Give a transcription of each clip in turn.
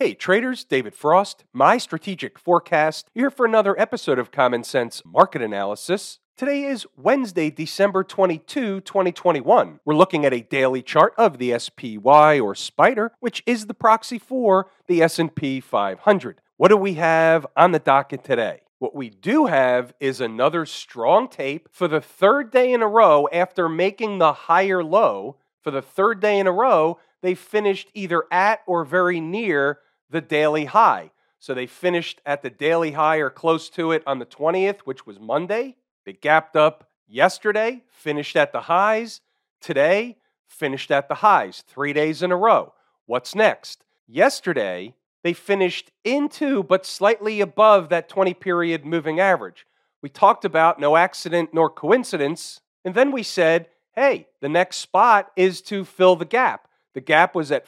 Hey traders, David Frost, my strategic forecast, here for another episode of Common Sense Market Analysis. Today is Wednesday, December 22, 2021. We're looking at a daily chart of the SPY or Spider, which is the proxy for the S&P 500. What do we have on the docket today? What we do have is another strong tape for the third day in a row after making the higher low. For the third day in a row, they finished either at or very near the daily high. So they finished at the daily high or close to it on the 20th, which was Monday. They gapped up yesterday, finished at the highs. Today, finished at the highs, three days in a row. What's next? Yesterday, they finished into but slightly above that 20 period moving average. We talked about no accident nor coincidence, and then we said, hey, the next spot is to fill the gap. The gap was at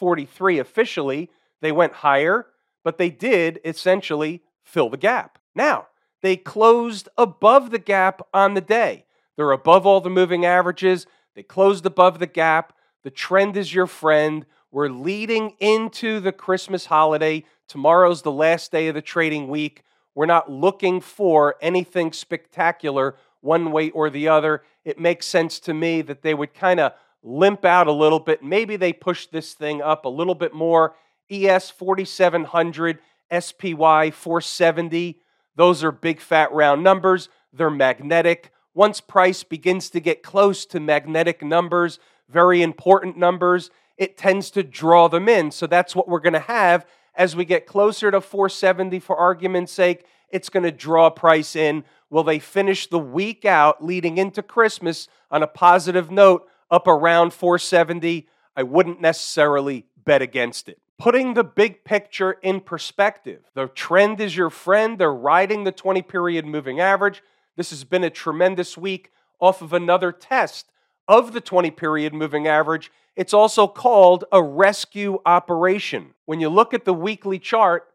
466.43 officially. They went higher, but they did essentially fill the gap. Now, they closed above the gap on the day. They're above all the moving averages. They closed above the gap. The trend is your friend. We're leading into the Christmas holiday. Tomorrow's the last day of the trading week. We're not looking for anything spectacular one way or the other. It makes sense to me that they would kind of limp out a little bit. Maybe they push this thing up a little bit more. ES 4700, SPY 470. Those are big fat round numbers. They're magnetic. Once price begins to get close to magnetic numbers, very important numbers, it tends to draw them in. So that's what we're going to have as we get closer to 470 for argument's sake. It's going to draw price in. Will they finish the week out leading into Christmas on a positive note up around 470? I wouldn't necessarily bet against it putting the big picture in perspective. The trend is your friend. They're riding the 20 period moving average. This has been a tremendous week off of another test of the 20 period moving average. It's also called a rescue operation. When you look at the weekly chart,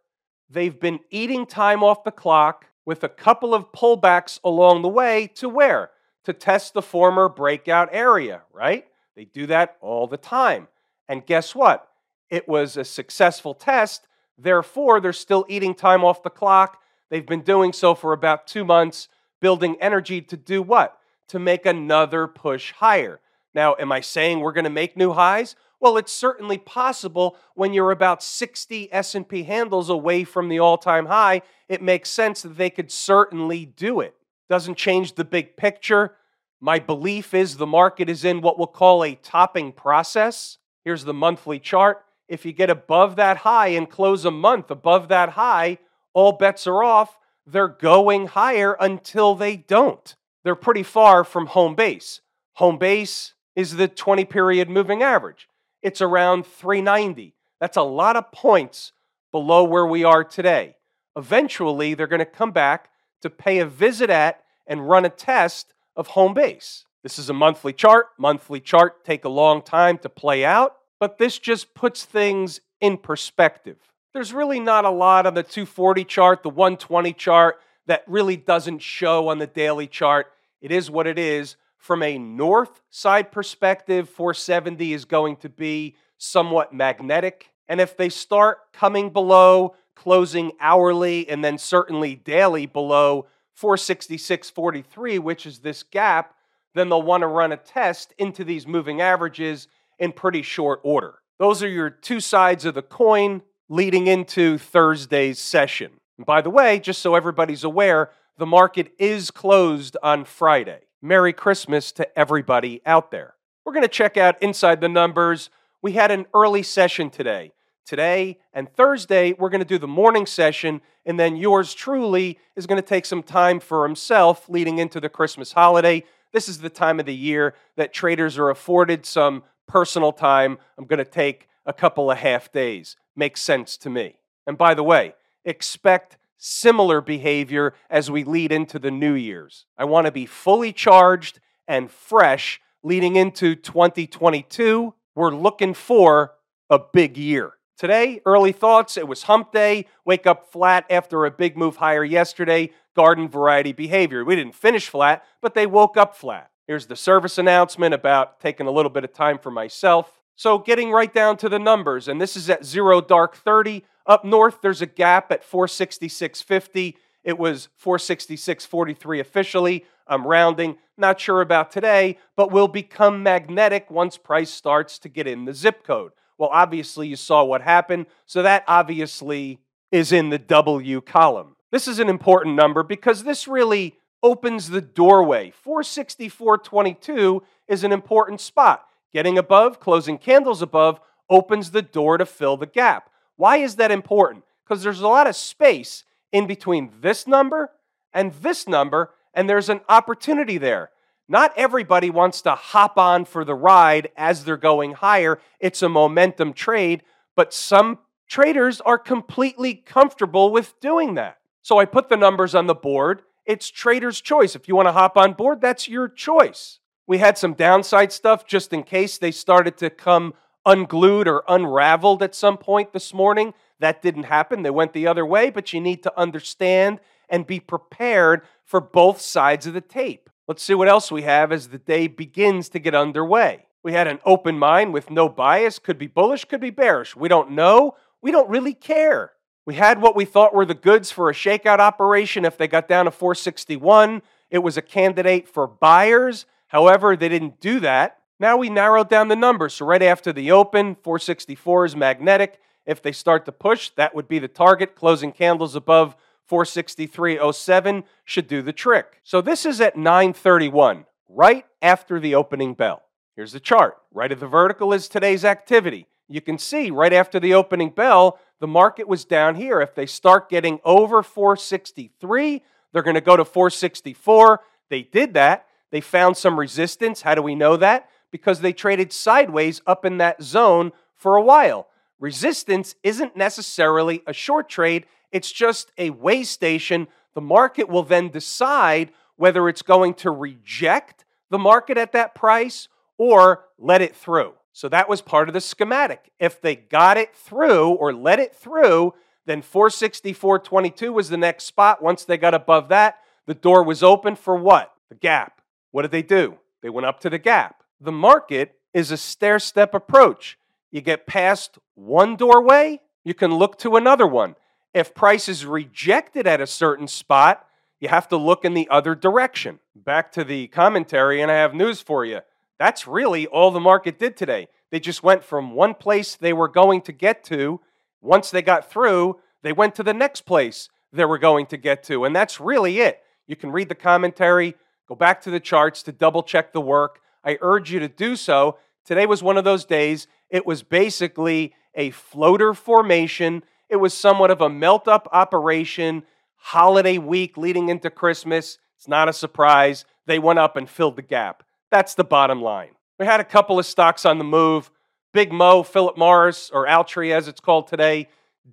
they've been eating time off the clock with a couple of pullbacks along the way to where? To test the former breakout area, right? They do that all the time. And guess what? it was a successful test. Therefore, they're still eating time off the clock. They've been doing so for about two months, building energy to do what? To make another push higher. Now, am I saying we're going to make new highs? Well, it's certainly possible when you're about 60 S&P handles away from the all-time high. It makes sense that they could certainly do it. Doesn't change the big picture. My belief is the market is in what we'll call a topping process. Here's the monthly chart if you get above that high and close a month above that high, all bets are off. They're going higher until they don't. They're pretty far from home base. Home base is the 20 period moving average. It's around 390. That's a lot of points below where we are today. Eventually, they're going to come back to pay a visit at and run a test of home base. This is a monthly chart. Monthly chart take a long time to play out but this just puts things in perspective. There's really not a lot on the 240 chart, the 120 chart, that really doesn't show on the daily chart. It is what it is. From a north side perspective, 470 is going to be somewhat magnetic. And if they start coming below, closing hourly, and then certainly daily below 466.43, which is this gap, then they'll want to run a test into these moving averages in pretty short order. Those are your two sides of the coin leading into Thursday's session. And by the way, just so everybody's aware, the market is closed on Friday. Merry Christmas to everybody out there. We're going to check out inside the numbers. We had an early session today. Today and Thursday, we're going to do the morning session, and then yours truly is going to take some time for himself leading into the Christmas holiday. This is the time of the year that traders are afforded some personal time. I'm going to take a couple of half days. Makes sense to me. And by the way, expect similar behavior as we lead into the New Year's. I want to be fully charged and fresh leading into 2022. We're looking for a big year. Today, early thoughts. It was hump day. Wake up flat after a big move higher yesterday. Garden variety behavior. We didn't finish flat, but they woke up flat. Here's the service announcement about taking a little bit of time for myself. So, getting right down to the numbers, and this is at zero dark 30. Up north, there's a gap at 466.50. It was 466.43 officially. I'm rounding, not sure about today, but will become magnetic once price starts to get in the zip code. Well, obviously, you saw what happened, so that obviously is in the W column. This is an important number because this really opens the doorway. 464.22 is an important spot. Getting above, closing candles above, opens the door to fill the gap. Why is that important? Because there's a lot of space in between this number and this number, and there's an opportunity there. Not everybody wants to hop on for the ride as they're going higher. It's a momentum trade, but some traders are completely comfortable with doing that. So I put the numbers on the board. It's trader's choice. If you want to hop on board, that's your choice. We had some downside stuff just in case they started to come unglued or unraveled at some point this morning. That didn't happen. They went the other way, but you need to understand and be prepared for both sides of the tape. Let's see what else we have as the day begins to get underway. We had an open mind with no bias, could be bullish, could be bearish. We don't know. We don't really care. We had what we thought were the goods for a shakeout operation if they got down to 461. It was a candidate for buyers. However, they didn't do that. Now we narrowed down the numbers. So right after the open, 464 is magnetic. If they start to push, that would be the target. Closing candles above 463.07 should do the trick. So this is at 931, right after the opening bell. Here's the chart. Right of the vertical is today's activity. You can see right after the opening bell, the market was down here. If they start getting over 463, they're going to go to 464. They did that. They found some resistance. How do we know that? Because they traded sideways up in that zone for a while. Resistance isn't necessarily a short trade, it's just a way station. The market will then decide whether it's going to reject the market at that price or let it through. So that was part of the schematic. If they got it through or let it through, then 464.22 was the next spot. Once they got above that, the door was open for what? The gap. What did they do? They went up to the gap. The market is a stair step approach. You get past one doorway, you can look to another one. If price is rejected at a certain spot, you have to look in the other direction. Back to the commentary, and I have news for you. That's really all the market did today. They just went from one place they were going to get to. Once they got through, they went to the next place they were going to get to. And that's really it. You can read the commentary, go back to the charts to double check the work. I urge you to do so. Today was one of those days. It was basically a floater formation, it was somewhat of a melt up operation, holiday week leading into Christmas. It's not a surprise. They went up and filled the gap. That's the bottom line. We had a couple of stocks on the move. Big Mo, Philip Morris, or Altria as it's called today,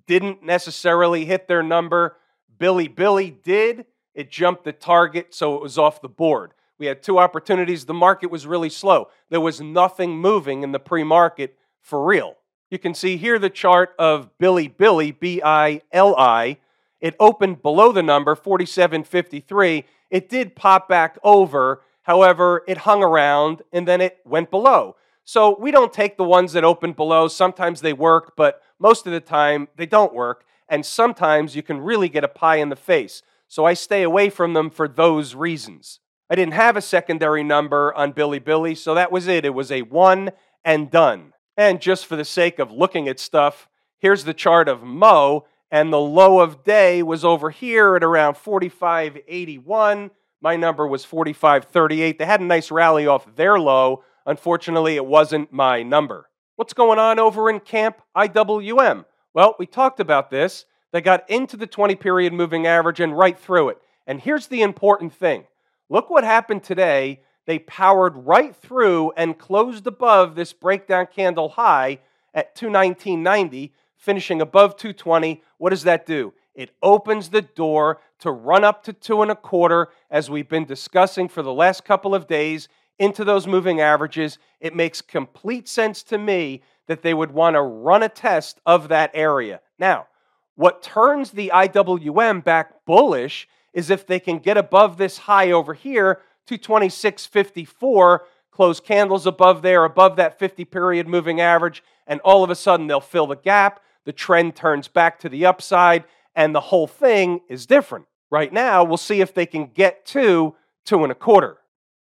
didn't necessarily hit their number. Bilibili did. It jumped the target, so it was off the board. We had two opportunities. The market was really slow. There was nothing moving in the pre market for real. You can see here the chart of Bilibili, B I L I. It opened below the number, 4753. It did pop back over However, it hung around and then it went below. So we don't take the ones that open below. Sometimes they work, but most of the time they don't work. And sometimes you can really get a pie in the face. So I stay away from them for those reasons. I didn't have a secondary number on Bilibili, so that was it. It was a one and done. And just for the sake of looking at stuff, here's the chart of Mo, and the low of day was over here at around 4581. My number was 4538. They had a nice rally off their low. Unfortunately, it wasn't my number. What's going on over in Camp IWM? Well, we talked about this. They got into the 20 period moving average and right through it. And here's the important thing look what happened today. They powered right through and closed above this breakdown candle high at 219.90, finishing above 220. What does that do? It opens the door to run up to two and a quarter, as we've been discussing for the last couple of days, into those moving averages. It makes complete sense to me that they would want to run a test of that area. Now, what turns the IWM back bullish is if they can get above this high over here, 226.54, close candles above there, above that 50 period moving average, and all of a sudden they'll fill the gap. The trend turns back to the upside, and the whole thing is different. Right now, we'll see if they can get to two and a quarter.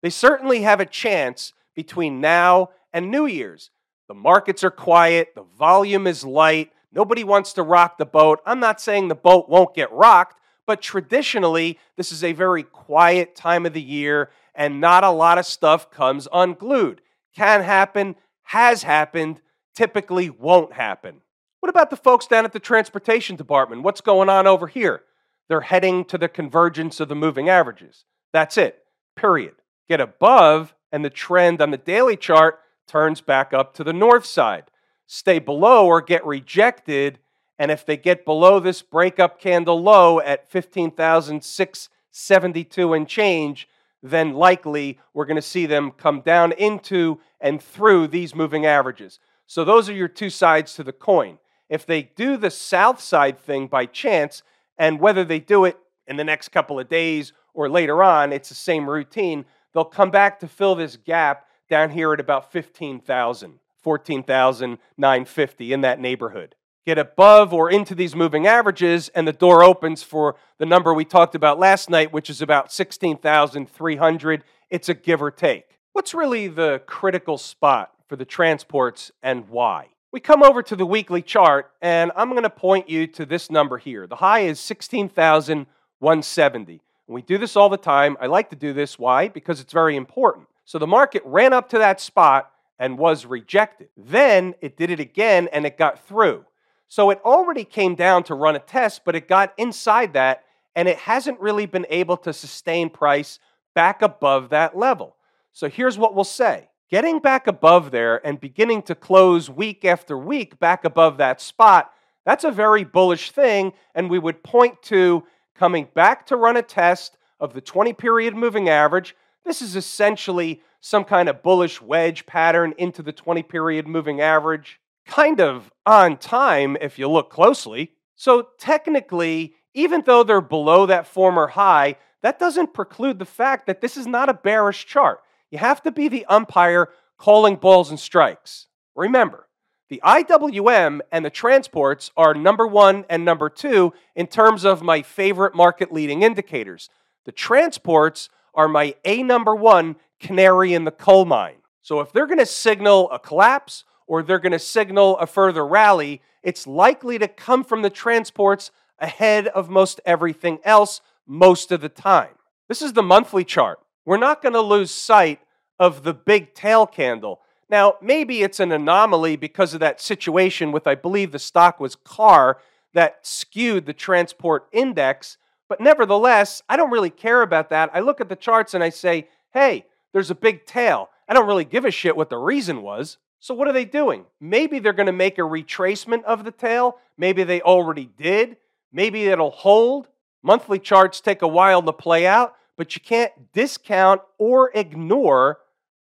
They certainly have a chance between now and New Year's. The markets are quiet, the volume is light, nobody wants to rock the boat. I'm not saying the boat won't get rocked, but traditionally, this is a very quiet time of the year and not a lot of stuff comes unglued. Can happen, has happened, typically won't happen. What about the folks down at the transportation department? What's going on over here? They're heading to the convergence of the moving averages. That's it, period. Get above, and the trend on the daily chart turns back up to the north side. Stay below or get rejected, and if they get below this breakup candle low at 15,672 and change, then likely we're going to see them come down into and through these moving averages. So those are your two sides to the coin. If they do the south side thing by chance, and whether they do it in the next couple of days or later on, it's the same routine, they'll come back to fill this gap down here at about 15,000, 14,950 in that neighborhood get above or into these moving averages, and the door opens for the number we talked about last night, which is about 16,300. It's a give or take. What's really the critical spot for the transports and why? We come over to the weekly chart, and I'm going to point you to this number here. The high is 16,170. We do this all the time. I like to do this. Why? Because it's very important. So the market ran up to that spot and was rejected. Then it did it again and it got through. So it already came down to run a test, but it got inside that and it hasn't really been able to sustain price back above that level. So here's what we'll say getting back above there and beginning to close week after week back above that spot, that's a very bullish thing. And we would point to coming back to run a test of the 20 period moving average. This is essentially some kind of bullish wedge pattern into the 20 period moving average kind of on time if you look closely. So technically, even though they're below that former high, that doesn't preclude the fact that this is not a bearish chart. You have to be the umpire calling balls and strikes. Remember, the IWM and the transports are number one and number two in terms of my favorite market leading indicators. The transports are my A number one canary in the coal mine. So if they're going to signal a collapse or they're going to signal a further rally, it's likely to come from the transports ahead of most everything else most of the time. This is the monthly chart. We're not going to lose sight of the big tail candle. Now, maybe it's an anomaly because of that situation with, I believe the stock was CAR that skewed the transport index, but nevertheless, I don't really care about that. I look at the charts and I say, hey, there's a big tail. I don't really give a shit what the reason was. So, what are they doing? Maybe they're going to make a retracement of the tail. Maybe they already did. Maybe it'll hold. Monthly charts take a while to play out, but you can't discount or ignore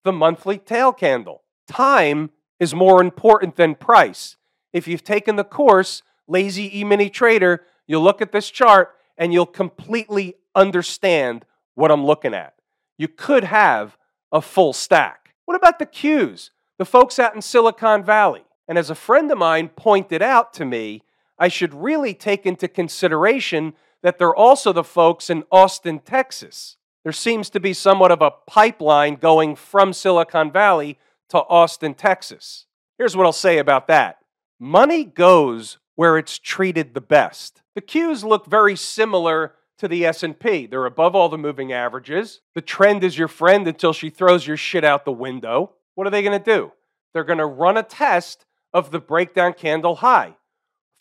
the monthly tail candle. Time is more important than price. If you've taken the course, Lazy E Mini Trader, you'll look at this chart and you'll completely understand what I'm looking at. You could have a full stack. What about the cues? The folks out in Silicon Valley. And as a friend of mine pointed out to me, I should really take into consideration that they're also the folks in Austin, Texas. There seems to be somewhat of a pipeline going from Silicon Valley to Austin, Texas. Here's what I'll say about that. Money goes where it's treated the best. The cues look very similar to the S&P. They're above all the moving averages. The trend is your friend until she throws your shit out the window what are they going to do? They're going to run a test of the breakdown candle high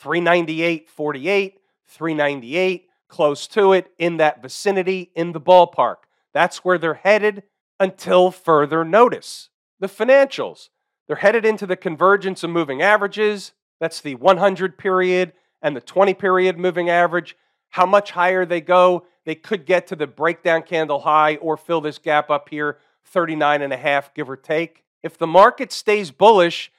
398.48, 398, close to it, in that vicinity, in the ballpark. That's where they're headed until further notice. The financials, they're headed into the convergence of moving averages. That's the 100 period and the 20 period moving average. How much higher they go, they could get to the breakdown candle high or fill this gap up here, 39 and a half, give or take. If the market stays bullish,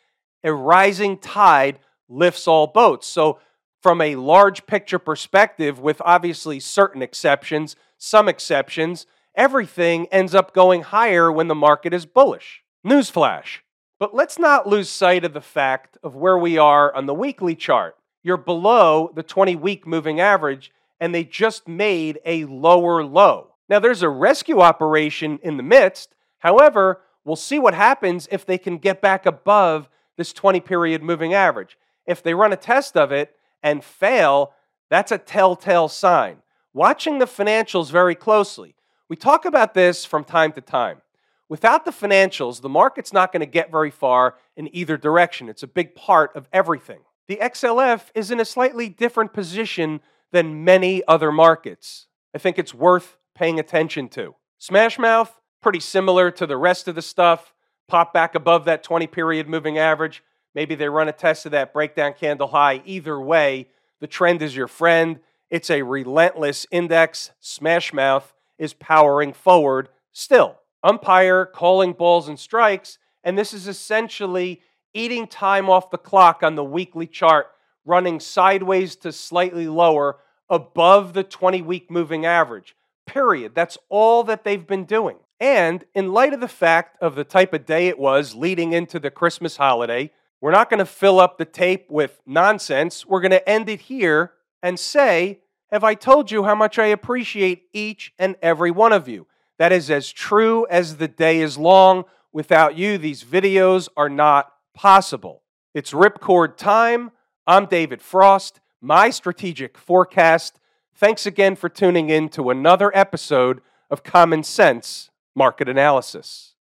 a rising tide lifts all boats. So, from a large picture perspective, with obviously certain exceptions, some exceptions, everything ends up going higher when the market is bullish. Newsflash. But let's not lose sight of the fact of where we are on the weekly chart. You're below the 20 week moving average, and they just made a lower low. Now, there's a rescue operation in the midst. However, we'll see what happens if they can get back above this 20 period moving average. If they run a test of it and fail, that's a telltale sign. Watching the financials very closely. We talk about this from time to time. Without the financials, the market's not going to get very far in either direction. It's a big part of everything. The XLF is in a slightly different position than many other markets. I think it's worth paying attention to. Smashmouth, pretty similar to the rest of the stuff. Pop back above that 20 period moving average. Maybe they run a test of that breakdown candle high. Either way, the trend is your friend. It's a relentless index. Smashmouth is powering forward still. Umpire calling balls and strikes, and this is essentially eating time off the clock on the weekly chart, running sideways to slightly lower above the 20 week moving average. Period. That's all that they've been doing. And in light of the fact of the type of day it was leading into the Christmas holiday, we're not going to fill up the tape with nonsense. We're going to end it here and say, Have I told you how much I appreciate each and every one of you? That is as true as the day is long. Without you, these videos are not possible. It's Ripcord time. I'm David Frost, my strategic forecast. Thanks again for tuning in to another episode of Common Sense Market Analysis.